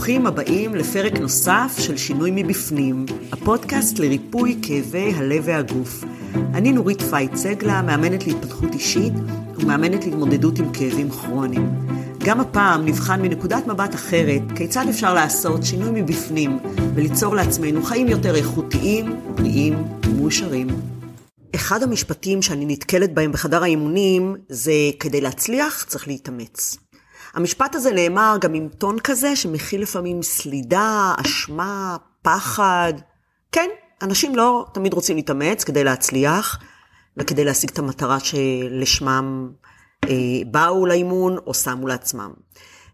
ברוכים הבאים לפרק נוסף של שינוי מבפנים, הפודקאסט לריפוי כאבי הלב והגוף. אני נורית פייט סגלה, מאמנת להתפתחות אישית ומאמנת להתמודדות עם כאבים כרוניים. גם הפעם נבחן מנקודת מבט אחרת כיצד אפשר לעשות שינוי מבפנים וליצור לעצמנו חיים יותר איכותיים, בריאים ומאושרים. אחד המשפטים שאני נתקלת בהם בחדר האימונים זה כדי להצליח צריך להתאמץ. המשפט הזה נאמר גם עם טון כזה שמכיל לפעמים סלידה, אשמה, פחד. כן, אנשים לא תמיד רוצים להתאמץ כדי להצליח וכדי להשיג את המטרה שלשמם אה, באו לאימון או שמו לעצמם.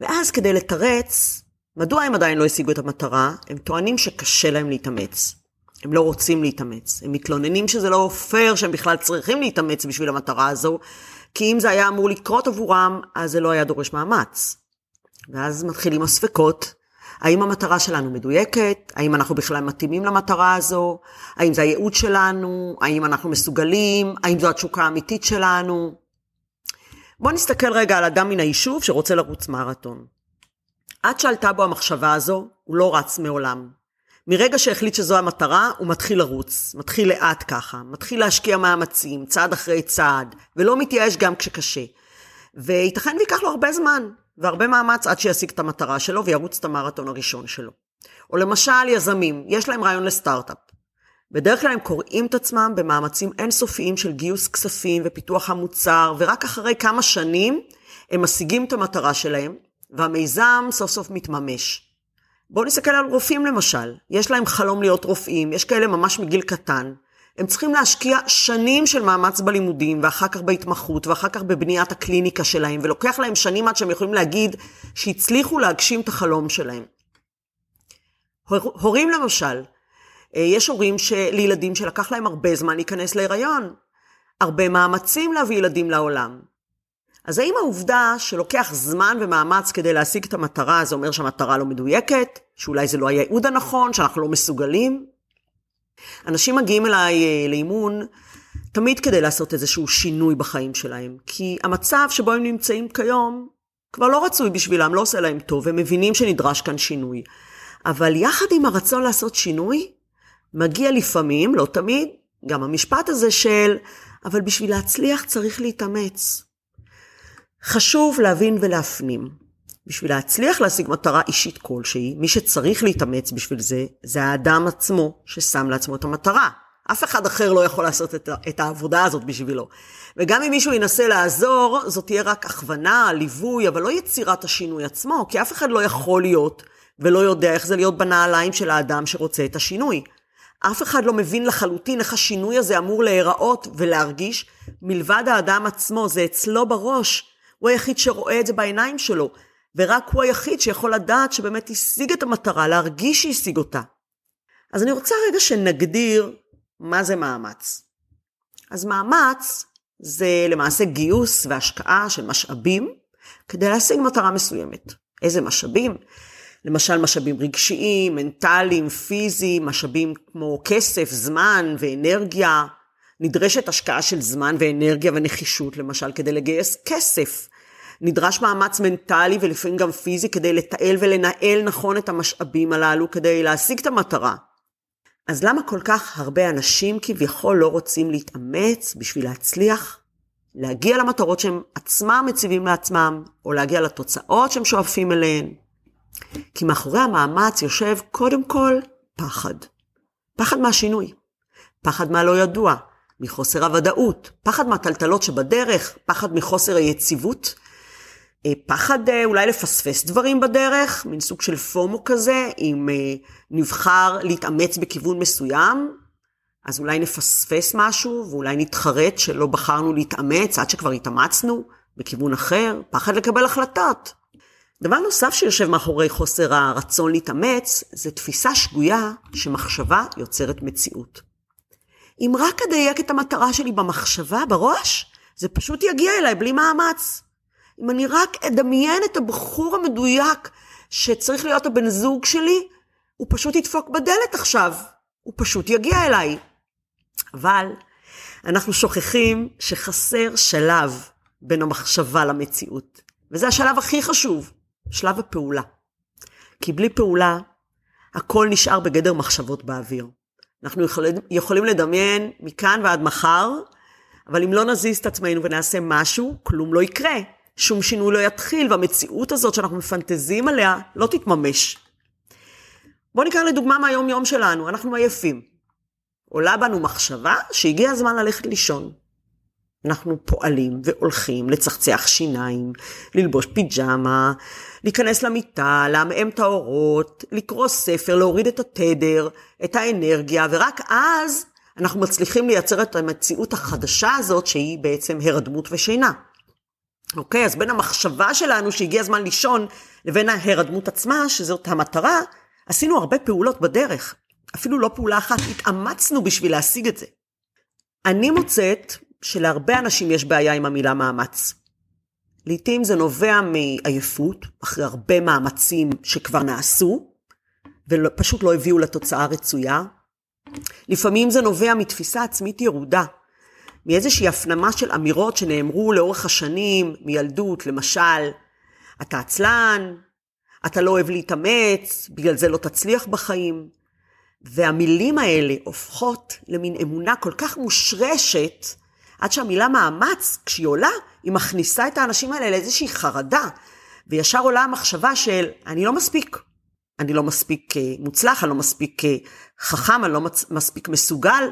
ואז כדי לתרץ, מדוע הם עדיין לא השיגו את המטרה? הם טוענים שקשה להם להתאמץ. הם לא רוצים להתאמץ. הם מתלוננים שזה לא פייר שהם בכלל צריכים להתאמץ בשביל המטרה הזו, כי אם זה היה אמור לקרות עבורם, אז זה לא היה דורש מאמץ. ואז מתחילים הספקות, האם המטרה שלנו מדויקת? האם אנחנו בכלל מתאימים למטרה הזו? האם זה הייעוד שלנו? האם אנחנו מסוגלים? האם זו התשוקה האמיתית שלנו? בואו נסתכל רגע על אדם מן היישוב שרוצה לרוץ מרתון. עד שעלתה בו המחשבה הזו, הוא לא רץ מעולם. מרגע שהחליט שזו המטרה, הוא מתחיל לרוץ. מתחיל לאט ככה. מתחיל להשקיע מאמצים, צעד אחרי צעד, ולא מתייאש גם כשקשה. וייתכן וייקח לו הרבה זמן, והרבה מאמץ עד שישיג את המטרה שלו וירוץ את המרתון הראשון שלו. או למשל יזמים, יש להם רעיון לסטארט-אפ. בדרך כלל הם קוראים את עצמם במאמצים אינסופיים של גיוס כספים ופיתוח המוצר, ורק אחרי כמה שנים הם משיגים את המטרה שלהם, והמיזם סוף סוף מתממש. בואו נסתכל על רופאים למשל. יש להם חלום להיות רופאים, יש כאלה ממש מגיל קטן. הם צריכים להשקיע שנים של מאמץ בלימודים, ואחר כך בהתמחות, ואחר כך בבניית הקליניקה שלהם, ולוקח להם שנים עד שהם יכולים להגיד שהצליחו להגשים את החלום שלהם. הורים למשל, אה, יש הורים לילדים שלקח להם הרבה זמן להיכנס להיריון, הרבה מאמצים להביא ילדים לעולם. אז האם העובדה שלוקח זמן ומאמץ כדי להשיג את המטרה, זה אומר שהמטרה לא מדויקת? שאולי זה לא הייעוד הנכון? שאנחנו לא מסוגלים? אנשים מגיעים אליי אה, לאימון תמיד כדי לעשות איזשהו שינוי בחיים שלהם, כי המצב שבו הם נמצאים כיום כבר לא רצוי בשבילם, לא עושה להם טוב, הם מבינים שנדרש כאן שינוי. אבל יחד עם הרצון לעשות שינוי, מגיע לפעמים, לא תמיד, גם המשפט הזה של, אבל בשביל להצליח צריך להתאמץ. חשוב להבין ולהפנים. בשביל להצליח להשיג מטרה אישית כלשהי, מי שצריך להתאמץ בשביל זה, זה האדם עצמו ששם לעצמו את המטרה. אף אחד אחר לא יכול לעשות את, העבודה הזאת בשבילו. וגם אם מישהו ינסה לעזור, זאת תהיה רק הכוונה, ליווי, אבל לא יצירת השינוי עצמו, כי אף אחד לא יכול להיות ולא יודע איך זה להיות בנעליים של האדם שרוצה את השינוי. אף אחד לא מבין לחלוטין איך השינוי הזה אמור להיראות ולהרגיש, מלבד האדם עצמו, זה אצלו בראש. הוא היחיד שרואה את זה בעיניים שלו, ורק הוא היחיד שיכול לדעת שבאמת השיג את המטרה, להרגיש שהשיג אותה. אז אני רוצה רגע שנגדיר מה זה מאמץ. אז מאמץ זה למעשה גיוס והשקעה של משאבים כדי להשיג מטרה מסוימת. איזה משאבים? למשל משאבים רגשיים, מנטליים, פיזיים, משאבים כמו כסף, זמן ואנרגיה. נדרשת השקעה של זמן ואנרגיה ונחישות, למשל, כדי לגייס כסף. נדרש מאמץ מנטלי ולפעמים גם פיזי כדי לתעל ולנהל נכון את המשאבים הללו כדי להשיג את המטרה. אז למה כל כך הרבה אנשים כביכול לא רוצים להתאמץ בשביל להצליח? להגיע למטרות שהם עצמם מציבים לעצמם, או להגיע לתוצאות שהם שואפים אליהן? כי מאחורי המאמץ יושב קודם כל פחד. פחד מהשינוי, פחד מהלא ידוע, מחוסר הוודאות, פחד מהטלטלות שבדרך, פחד מחוסר היציבות, פחד אה, אולי לפספס דברים בדרך, מין סוג של פומו כזה, אם אה, נבחר להתאמץ בכיוון מסוים, אז אולי נפספס משהו, ואולי נתחרט שלא בחרנו להתאמץ עד שכבר התאמצנו בכיוון אחר, פחד לקבל החלטות. דבר נוסף שיושב מאחורי חוסר הרצון להתאמץ, זה תפיסה שגויה שמחשבה יוצרת מציאות. אם רק אדייק את המטרה שלי במחשבה, בראש, זה פשוט יגיע אליי בלי מאמץ. אם אני רק אדמיין את הבחור המדויק שצריך להיות הבן זוג שלי, הוא פשוט ידפוק בדלת עכשיו. הוא פשוט יגיע אליי. אבל אנחנו שוכחים שחסר שלב בין המחשבה למציאות. וזה השלב הכי חשוב, שלב הפעולה. כי בלי פעולה, הכל נשאר בגדר מחשבות באוויר. אנחנו יכולים, לדמיין מכאן ועד מחר, אבל אם לא נזיז את עצמנו ונעשה משהו, כלום לא יקרה. שום שינוי לא יתחיל, והמציאות הזאת שאנחנו מפנטזים עליה לא תתממש. בואו ניקח לדוגמה מהיום-יום שלנו, אנחנו עייפים. עולה בנו מחשבה שהגיע הזמן ללכת לישון. אנחנו פועלים והולכים לצחצח שיניים, ללבוש פיג'מה, להיכנס למיטה, לעמעם את האורות, לקרוא ספר, להוריד את התדר, את האנרגיה, ורק אז אנחנו מצליחים לייצר את המציאות החדשה הזאת, שהיא בעצם הרדמות ושינה. אוקיי, אז בין המחשבה שלנו שהגיע הזמן לישון, לבין ההרדמות עצמה, שזאת המטרה, עשינו הרבה פעולות בדרך. אפילו לא פעולה אחת, התאמצנו בשביל להשיג את זה. אני מוצאת שלהרבה אנשים יש בעיה עם המילה מאמץ. לעתים זה נובע מעייפות, אחרי הרבה מאמצים שכבר נעשו, ופשוט לא הביאו לתוצאה הרצויה. לפעמים זה נובע מתפיסה עצמית ירודה, מאיזושהי הפנמה של אמירות שנאמרו לאורך השנים, מילדות, למשל, אתה עצלן, אתה לא אוהב להתאמץ, בגלל זה לא תצליח בחיים. והמילים האלה הופכות למין אמונה כל כך מושרשת, עד שהמילה מאמץ, כשהיא עולה, היא מכניסה את האנשים האלה לאיזושהי חרדה, וישר עולה המחשבה של, אני לא מספיק. אני לא מספיק אה, מוצלח, אני לא מספיק אה, חכם, אני לא מספיק מסוגל.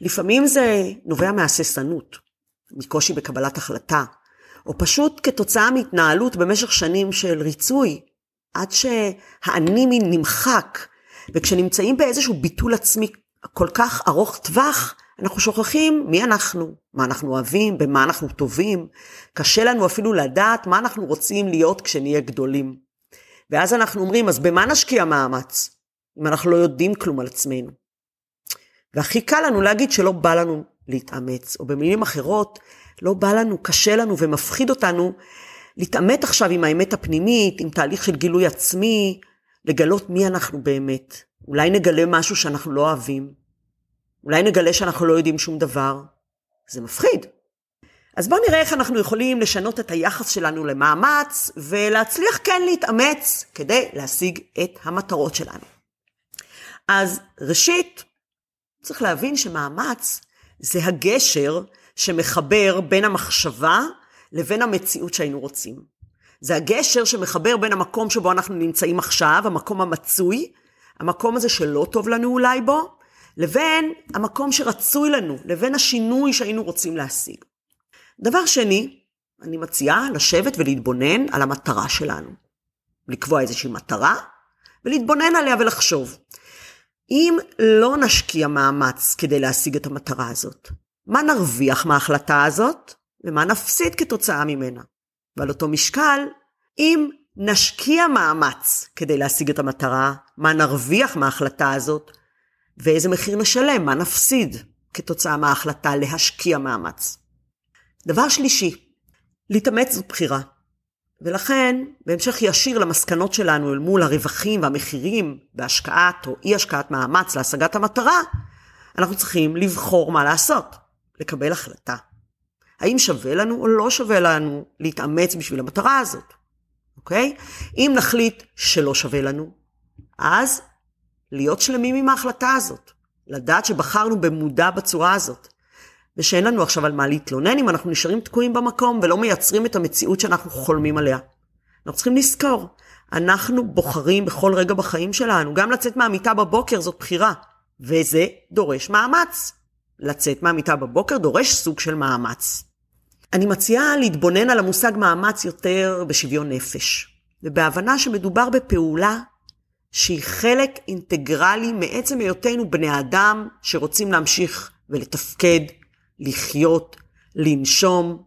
לפעמים זה נובע מהססנות, מקושי בקבלת החלטה, או פשוט כתוצאה מהתנהלות במשך שנים של ריצוי, עד שהאני מין נמחק, וכשנמצאים באיזשהו ביטול עצמי כל כך ארוך טווח, אנחנו שוכחים מי אנחנו, מה אנחנו אוהבים, במה אנחנו טובים. קשה לנו אפילו לדעת מה אנחנו רוצים להיות כשנהיה גדולים. ואז אנחנו אומרים, אז במה נשקיע מאמץ? אם אנחנו לא יודעים כלום על עצמנו. והכי קל לנו להגיד שלא בא לנו להתאמץ, או במילים אחרות, לא בא לנו, קשה לנו ומפחיד אותנו להתעמת עכשיו עם האמת הפנימית, עם תהליך של גילוי עצמי, לגלות מי אנחנו באמת. אולי נגלה משהו שאנחנו לא אוהבים. אולי נגלה שאנחנו לא יודעים שום דבר. זה מפחיד. אז בואו נראה איך אנחנו יכולים לשנות את היחס שלנו למאמץ, ולהצליח כן להתאמץ כדי להשיג את המטרות שלנו. אז ראשית, צריך להבין שמאמץ זה הגשר שמחבר בין המחשבה לבין המציאות שהיינו רוצים. זה הגשר שמחבר בין המקום שבו אנחנו נמצאים עכשיו, המקום המצוי, המקום הזה שלא טוב לנו אולי בו, לבין המקום שרצוי לנו, לבין השינוי שהיינו רוצים להשיג. דבר שני, אני מציעה לשבת ולהתבונן על המטרה שלנו. לקבוע איזושהי מטרה, ולהתבונן עליה ולחשוב. אם לא נשקיע מאמץ כדי להשיג את המטרה הזאת, מה נרוויח מההחלטה הזאת, ומה נפסיד כתוצאה ממנה? ועל אותו משקל, אם נשקיע מאמץ כדי להשיג את המטרה, מה נרוויח מההחלטה הזאת, ואיזה מחיר נשלם, מה נפסיד כתוצאה מההחלטה להשקיע מאמץ. דבר שלישי, להתאמץ זאת בחירה. ולכן, בהמשך ישיר למסקנות שלנו אל מול הרווחים והמחירים בהשקעת או אי השקעת מאמץ להשגת המטרה, אנחנו צריכים לבחור מה לעשות, לקבל החלטה. האם שווה לנו או לא שווה לנו להתאמץ בשביל המטרה הזאת, אוקיי? אם נחליט שלא שווה לנו, אז להיות שלמים עם ההחלטה הזאת. לדעת שבחרנו במודע בצורה הזאת. ושאין לנו עכשיו על מה להתלונן אם אנחנו נשארים תקועים במקום ולא מייצרים את המציאות שאנחנו חולמים עליה. אנחנו צריכים לזכור, אנחנו בוחרים בכל רגע בחיים שלנו, גם לצאת מהמיטה בבוקר זאת בחירה, וזה דורש מאמץ. לצאת מהמיטה בבוקר דורש סוג של מאמץ. אני מציעה להתבונן על המושג מאמץ יותר בשוויון נפש, ובהבנה שמדובר בפעולה שהיא חלק אינטגרלי מעצם היותנו בני אדם שרוצים להמשיך ולתפקד, לחיות, לנשום.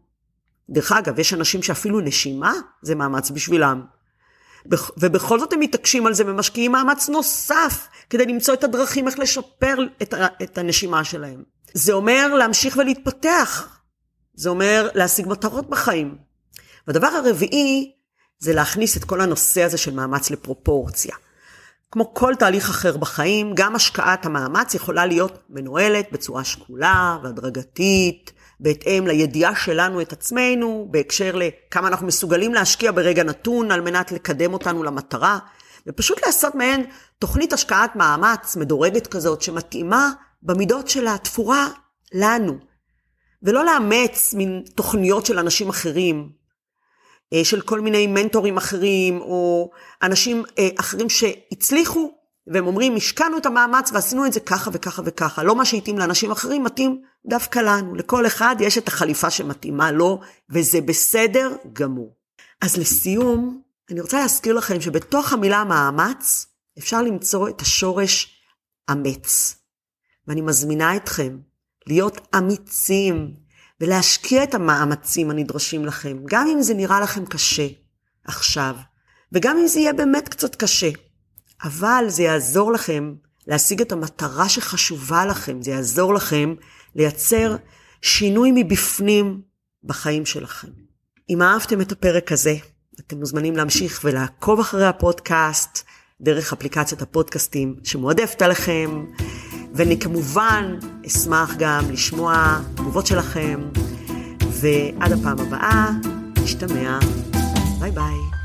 דרך אגב, יש אנשים שאפילו נשימה זה מאמץ בשבילם. ובכל זאת הם מתעקשים על זה ומשקיעים מאמץ נוסף כדי למצוא את הדרכים איך לשפר את הנשימה שלהם. זה אומר להמשיך ולהתפתח. זה אומר להשיג מטרות בחיים. והדבר הרביעי זה להכניס את כל הנושא הזה של מאמץ לפרופורציה. כמו כל תהליך אחר בחיים, גם השקעת המאמץ יכולה להיות מנוהלת בצורה שקולה והדרגתית, בהתאם לידיעה שלנו את עצמנו, בהקשר לכמה אנחנו מסוגלים להשקיע ברגע נתון על מנת לקדם אותנו למטרה, ופשוט לעשות מהן תוכנית השקעת מאמץ מדורגת כזאת, שמתאימה במידות של התפורה לנו. ולא לאמץ מין תוכניות של אנשים אחרים, של כל מיני מנטורים אחרים, או אנשים אה, אחרים שהצליחו, והם אומרים, השקענו את המאמץ ועשינו את זה ככה וככה וככה. לא מה שהתאים לאנשים אחרים, מתאים דווקא לנו. לכל אחד יש את החליפה שמתאימה לו, וזה בסדר גמור. אז לסיום, אני רוצה להזכיר לכם שבתוך המילה מאמץ, אפשר למצוא את השורש אמץ. ואני מזמינה אתכם להיות אמיצים ולהשקיע את המאמצים הנדרשים לכם, גם אם זה נראה לכם קשה עכשיו, וגם אם זה יהיה באמת קצת קשה. אבל זה יעזור לכם להשיג את המטרה שחשובה לכם, זה יעזור לכם לייצר שינוי מבפנים בחיים שלכם. אם אהבתם את הפרק הזה, אתם מוזמנים להמשיך ולעקוב אחרי הפודקאסט דרך אפליקציית הפודקאסטים שמועדפת עליכם. ואני כמובן אשמח גם לשמוע תגובות שלכם, ועד הפעם הבאה, נשתמע, ביי ביי.